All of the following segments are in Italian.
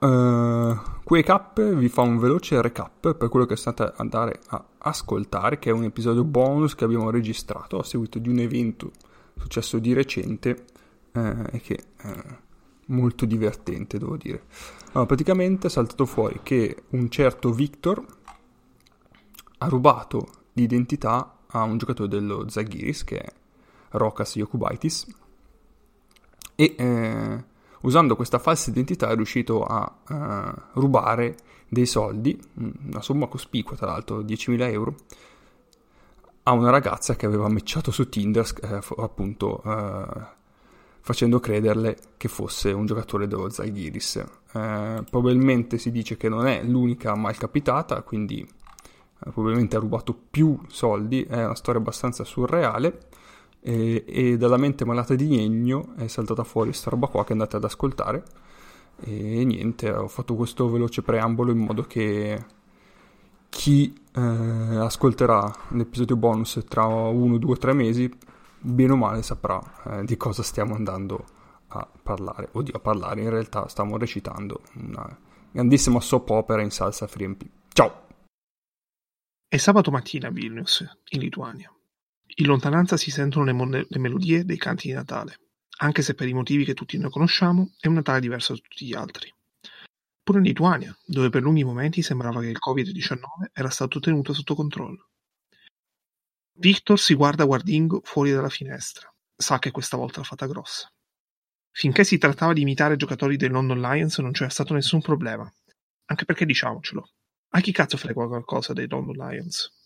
uh, Quake Up vi fa un veloce recap per quello che state andare a ascoltare, che è un episodio bonus che abbiamo registrato a seguito di un evento successo di recente eh, e che è eh, molto divertente, devo dire. Allora, praticamente è saltato fuori che un certo Victor ha rubato l'identità a un giocatore dello Zagiris, che è Rokas Yokubaitis, e eh, usando questa falsa identità è riuscito a uh, rubare dei soldi, una somma cospicua tra l'altro, 10.000 euro, a una ragazza che aveva matchato su Tinder, eh, appunto uh, facendo crederle che fosse un giocatore dello Zalgiris. Eh, probabilmente si dice che non è l'unica mal capitata, quindi eh, probabilmente ha rubato più soldi, è una storia abbastanza surreale e, e dalla mente malata di Gnegno è saltata fuori questa roba qua che andate ad ascoltare e niente, ho fatto questo veloce preambolo in modo che chi eh, ascolterà l'episodio bonus tra uno, due, tre mesi, bene o male saprà eh, di cosa stiamo andando a parlare. Oddio, a parlare, in realtà stiamo recitando una grandissima soap opera in salsa FreeMP. Ciao! È sabato mattina a Vilnius, in Lituania. In lontananza si sentono le, mon- le melodie dei canti di Natale, anche se per i motivi che tutti noi conosciamo è un Natale diverso da tutti gli altri. Pure in Lituania, dove per lunghi momenti sembrava che il Covid-19 era stato tenuto sotto controllo. Victor si guarda guardingo fuori dalla finestra. Sa che questa volta l'ha fatta grossa. Finché si trattava di imitare giocatori dei London Lions non c'era stato nessun problema. Anche perché diciamocelo, a chi cazzo frega qualcosa dei London Lions?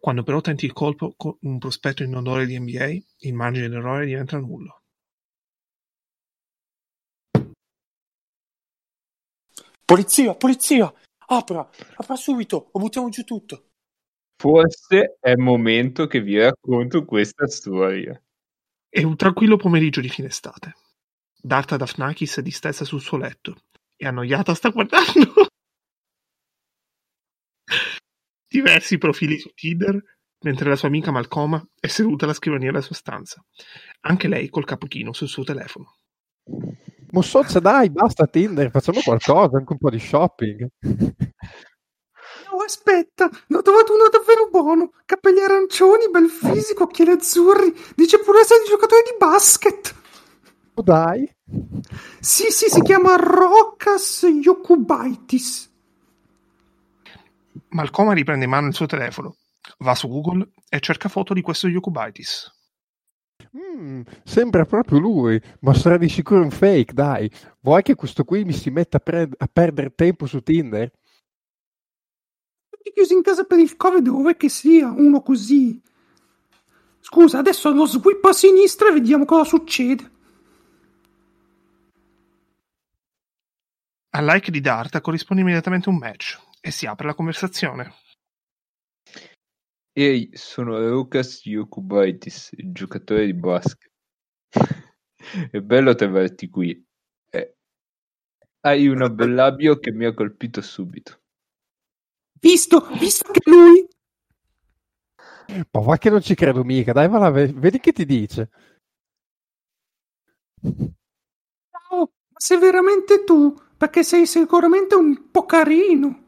Quando però tenti il colpo con un prospetto in odore di NBA, il margine d'errore diventa nullo. Polizia, polizia! Apra, apra subito o buttiamo giù tutto. Forse è il momento che vi racconto questa storia. È un tranquillo pomeriggio di fine estate. Darta Dafnakis è distesa sul suo letto e annoiata sta guardando diversi profili su Tinder, mentre la sua amica Malcoma è seduta alla scrivania della sua stanza, anche lei col capo chino sul suo telefono. Mossozza, dai, basta Tinder, facciamo qualcosa, anche un po' di shopping. Oh, aspetta, ne ho trovato uno davvero buono. Capelli arancioni, bel fisico, occhiali azzurri. Dice pure essere giocatore di basket. Oh, dai. Sì, sì, si chiama Rokas Yokubaitis. Malcoma riprende in mano il suo telefono, va su Google e cerca foto di questo Yokubaitis. Mm, sembra proprio lui, ma sarà di sicuro un fake, dai. Vuoi che questo qui mi si metta a, pre- a perdere tempo su Tinder? Tutti chiusi in casa per il Covid, dove che sia uno così. Scusa, adesso lo sweep a sinistra e vediamo cosa succede. Al like di Darta corrisponde immediatamente un match e si apre la conversazione. Ehi, sono Lucas Yokubaitis, giocatore di basket. È bello trovarti qui. Eh, hai un abbellabio che mi ha colpito subito. Visto, visto che lui... Ma va che non ci credo mica, dai, va vedi che ti dice. Ciao, ma sei veramente tu, perché sei sicuramente un po' carino.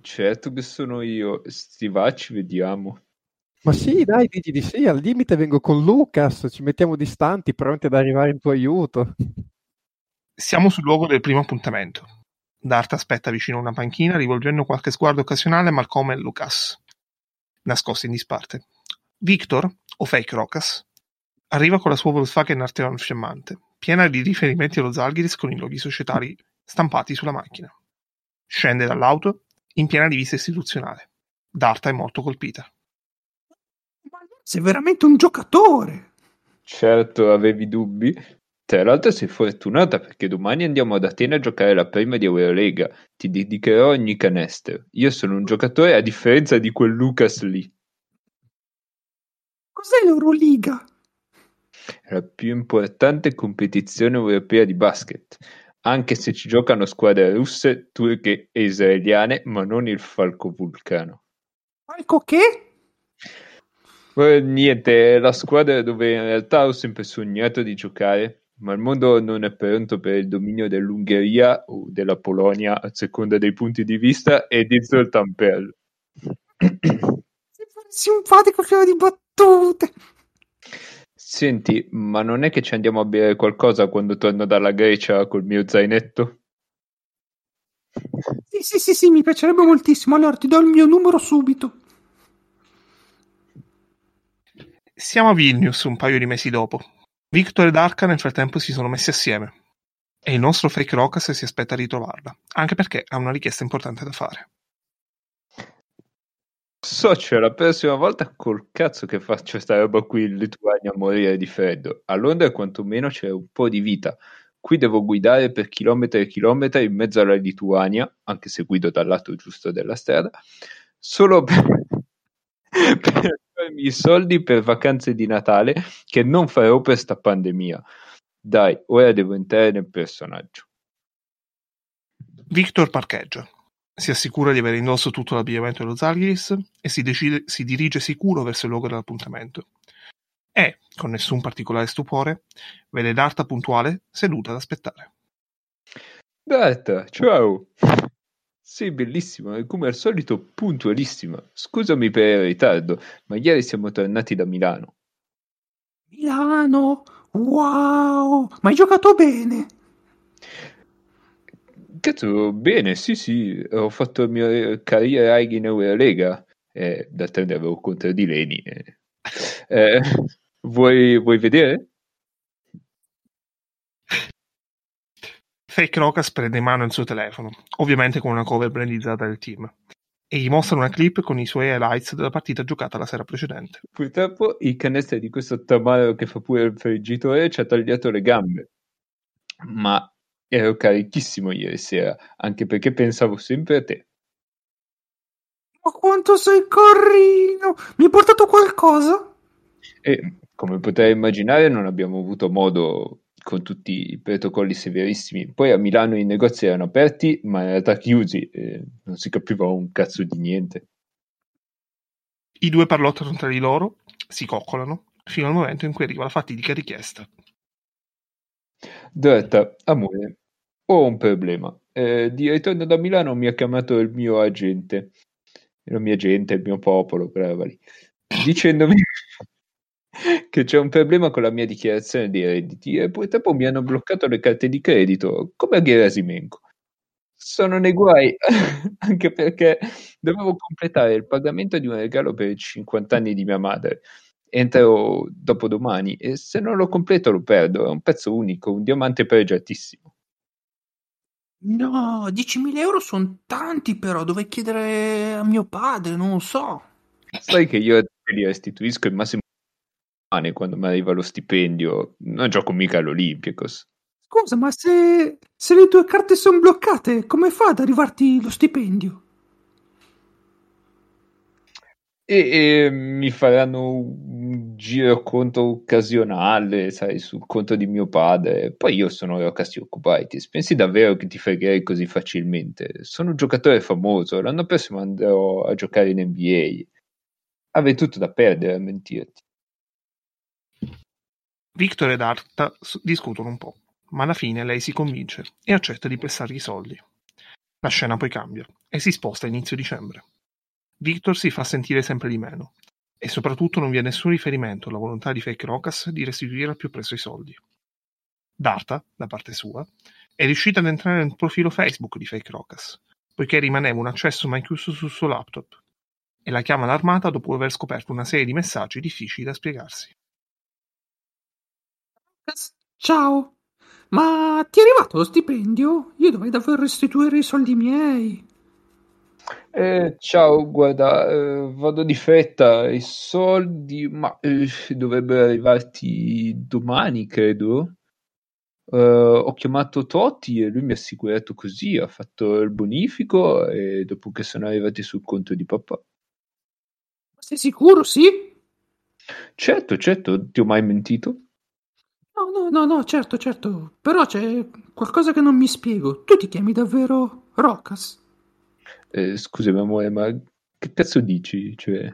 Certo che sono io. Sti va, ci vediamo. Ma sì, dai, dici di sì, al limite vengo con Lucas, ci mettiamo distanti, pronti ad arrivare in tuo aiuto. Siamo sul luogo del primo appuntamento. Dart aspetta vicino a una panchina, rivolgendo qualche sguardo occasionale a Malcolm e Lucas, nascosti in disparte. Victor, o Fake Rocas, arriva con la sua Volkswagen Arteon scemmante, piena di riferimenti allo Zalgiris con i loghi societari stampati sulla macchina. Scende dall'auto in piena divisa istituzionale. Darta è molto colpita. Ma sei veramente un giocatore! Certo, avevi dubbi? Tra l'altro sei fortunata perché domani andiamo ad Atene a giocare la prima di Eurolega. Ti dedicherò ogni canestro. Io sono un giocatore a differenza di quel Lucas lì. Cos'è l'Euroliga? È la più importante competizione europea di basket anche se ci giocano squadre russe, turche e israeliane, ma non il Falco Vulcano. Falco che? Eh, niente, è la squadra dove in realtà ho sempre sognato di giocare, ma il mondo non è pronto per il dominio dell'Ungheria o della Polonia a seconda dei punti di vista e di Zoltan Perl. Simpatico, figlio di battute. Senti, ma non è che ci andiamo a bere qualcosa quando torno dalla Grecia col mio zainetto? Sì, sì, sì, sì, mi piacerebbe moltissimo. Allora ti do il mio numero subito. Siamo a Vilnius un paio di mesi dopo. Victor ed Arca nel frattempo si sono messi assieme. E il nostro fake Rocas si aspetta di trovarla, anche perché ha una richiesta importante da fare. Socio, la prossima volta col cazzo che faccio sta roba qui in Lituania a morire di freddo. A Londra quantomeno c'è un po' di vita. Qui devo guidare per chilometri e chilometri in mezzo alla Lituania, anche se guido dal lato giusto della strada, solo per, per farmi i soldi per vacanze di Natale che non farò per sta pandemia. Dai, ora devo entrare nel personaggio. Victor parcheggia, si assicura di avere indosso tutto l'abbigliamento dello Zalgiris e si, decide- si dirige sicuro verso il luogo dell'appuntamento. E, con nessun particolare stupore, vede Darta puntuale seduta ad aspettare. Berta, ciao! Sì, bellissima, e come al solito puntualissima. Scusami per il ritardo, ma ieri siamo tornati da Milano. Milano, wow, ma hai giocato bene. Cazzo, bene, sì, sì, ho fatto il mio carriera in Eurolega. Eh, d'altronde avevo contro di Leni. eh. Eh, vuoi, vuoi vedere? Fake Rocas prende in mano il suo telefono, ovviamente con una cover brandizzata del team, e gli mostra una clip con i suoi highlights della partita giocata la sera precedente. Purtroppo il canestro di questo tamaro che fa pure il friggitore ci ha tagliato le gambe. Ma ero carichissimo ieri sera, anche perché pensavo sempre a te. Ma quanto sei carino! Mi hai portato qualcosa? E come potrai immaginare non abbiamo avuto modo con tutti i protocolli severissimi. Poi a Milano i negozi erano aperti, ma in realtà chiusi, e non si capiva un cazzo di niente. I due parlottano tra di loro, si coccolano, fino al momento in cui arriva la fatidica richiesta. Doretta, amore, ho un problema. Eh, di ritorno da Milano mi ha chiamato il mio agente, la mia gente, il mio popolo, brava lì, dicendomi che c'è un problema con la mia dichiarazione di redditi e purtroppo mi hanno bloccato le carte di credito, come a Gerasimenko. Sono nei guai, anche perché dovevo completare il pagamento di un regalo per i 50 anni di mia madre. Entro dopodomani e se non lo completo lo perdo. È un pezzo unico, un diamante pregiatissimo. No, 10.000 euro sono tanti però, dovrei chiedere a mio padre, non lo so. Sai che io li restituisco il massimo settimane quando mi arriva lo stipendio. Non gioco mica all'Olympiacos. Scusa, ma se, se le tue carte sono bloccate, come fa ad arrivarti lo stipendio? E, e mi faranno un giro conto occasionale, sai, sul conto di mio padre. Poi io sono Rocas Occupitis. Pensi davvero che ti fregherei così facilmente? Sono un giocatore famoso. L'anno prossimo andrò a giocare in NBA. Avrei tutto da perdere a mentirti. Victor ed Arta discutono un po', ma alla fine lei si convince e accetta di prestargli i soldi. La scena poi cambia e si sposta a inizio dicembre. Victor si fa sentire sempre di meno e soprattutto non vi è nessun riferimento alla volontà di Fake Rocas di restituire al più presto i soldi. Darta, da parte sua, è riuscita ad entrare nel profilo Facebook di Fake Rocas, poiché rimaneva un accesso mai chiuso sul suo laptop, e la chiama l'armata dopo aver scoperto una serie di messaggi difficili da spiegarsi. Ciao, ma ti è arrivato lo stipendio? Io dovrei davvero restituire i soldi miei. Eh, ciao, guarda, eh, vado di fretta, i soldi, ma eh, dovrebbero arrivarti domani, credo. Eh, ho chiamato Totti e lui mi ha assicurato così, ha fatto il bonifico e dopo che sono arrivati sul conto di papà. Sei sicuro, sì? Certo, certo, ti ho mai mentito? No, no, no, no, certo, certo. Però c'è qualcosa che non mi spiego. Tu ti chiami davvero Rocas? Eh, scusami amore, ma che cazzo dici? Cioè,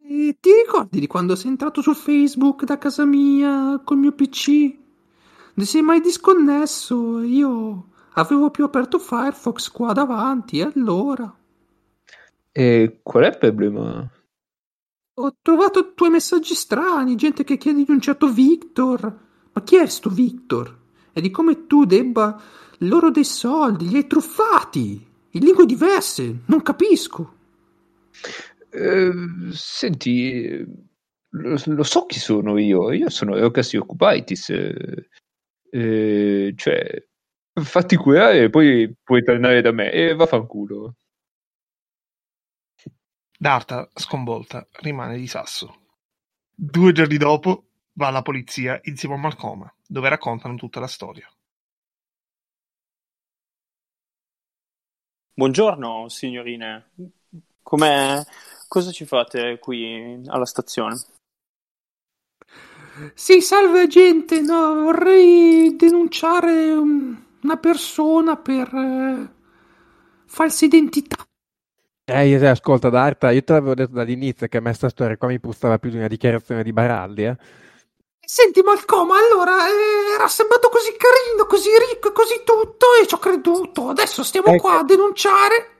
E ti ricordi di quando sei entrato su Facebook da casa mia col mio PC? Non sei mai disconnesso? Io avevo più aperto Firefox qua davanti, e allora? E qual è il problema? Ho trovato tuoi messaggi strani, gente che chiede di un certo Victor. Ma chi è sto Victor? E di come tu debba loro dei soldi, li hai truffati, in lingue diverse, non capisco. Eh, senti, lo, lo so chi sono io, io sono Eurocasti Occupaitis, eh, eh, cioè, fatti curare e poi puoi tornare da me e vaffanculo. Darta, sconvolta, rimane di sasso. Due giorni dopo va alla polizia insieme a Malcoma, dove raccontano tutta la storia. Buongiorno, signorine. Com'è? Cosa ci fate qui alla stazione? Sì, salve gente, no, vorrei denunciare un- una persona per eh, falsa identità. Eh, io, ascolta, Darta, io te l'avevo detto dall'inizio che a me sta storia qua mi puzzava più di una dichiarazione di Baraldi, eh. Senti Malcoma, allora eh, era sembrato così carino, così ricco e così tutto e ci ho creduto. Adesso stiamo Ecco. qua a denunciare.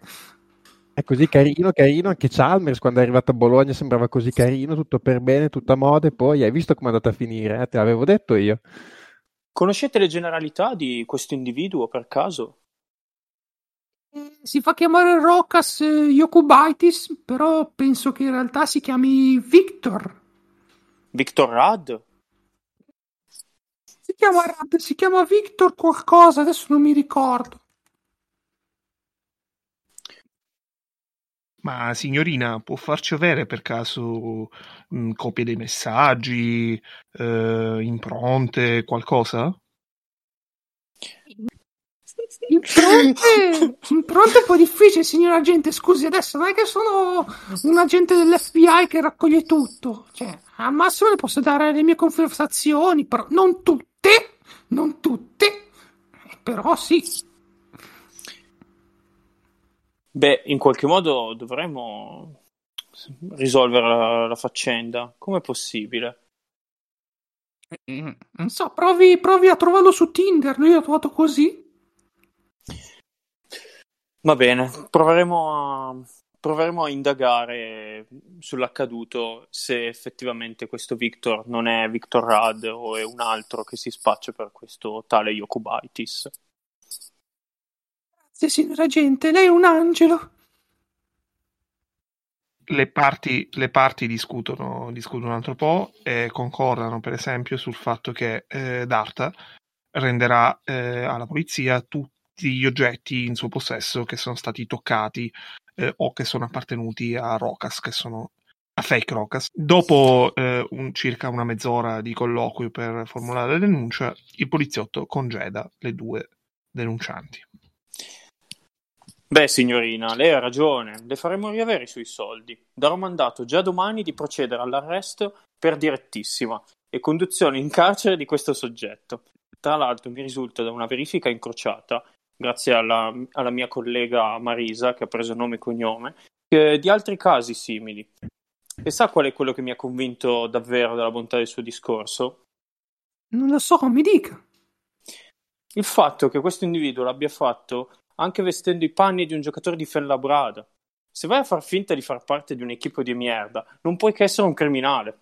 È così carino, carino, anche Chalmers quando è arrivato a Bologna sembrava così carino, tutto per bene, tutta moda, e poi hai visto come è andata a finire, eh? Te l'avevo detto io. Conoscete le generalità di questo individuo per caso? Eh, Si fa chiamare Rokas eh, Yokubaitis, però penso che in realtà si chiami Victor. Victor Rad? Si chiama, si chiama Victor qualcosa, adesso non mi ricordo. Ma signorina, può farci avere per caso mh, copie dei messaggi, eh, impronte, qualcosa? Impronte, impronte è un po' difficile, signor agente. Scusi, adesso non è che sono un agente dell'FBI che raccoglie tutto. Cioè, al massimo le posso dare le mie conversazioni, però non tutte, non tutte, però sì. Beh, in qualche modo dovremmo risolvere la, la faccenda. Com'è possibile? Mm, Non so, provi, provi a trovarlo su Tinder. Lui l'ho trovato così. Va bene, proveremo a, proveremo a indagare sull'accaduto se effettivamente questo Victor non è Victor Rad o è un altro che si spaccia per questo tale Yokubaitis. Grazie, signor agente, lei è un angelo. Le parti, le parti discutono, discutono un altro po' e concordano, per esempio, sul fatto che eh, Darta renderà eh, alla polizia tutti gli oggetti in suo possesso che sono stati toccati eh, o che sono appartenuti a Rocas, che sono a fake Rocas. Dopo eh, un- circa una mezz'ora di colloquio per formulare la denuncia, il poliziotto congeda le due denuncianti. Beh, signorina, lei ha ragione, le faremo riavere i suoi soldi. Darò mandato già domani di procedere all'arresto per direttissima e conduzione in carcere di questo soggetto. Tra l'altro mi risulta da una verifica incrociata, grazie alla, alla mia collega Marisa, che ha preso nome e cognome, di altri casi simili. E sa qual è quello che mi ha convinto davvero della bontà del suo discorso? Non lo so, mi dica. Il fatto che questo individuo l'abbia fatto anche vestendo i panni di un giocatore di Fellabrada. Se vai a far finta di far parte di un'equipe di merda, non puoi che essere un criminale.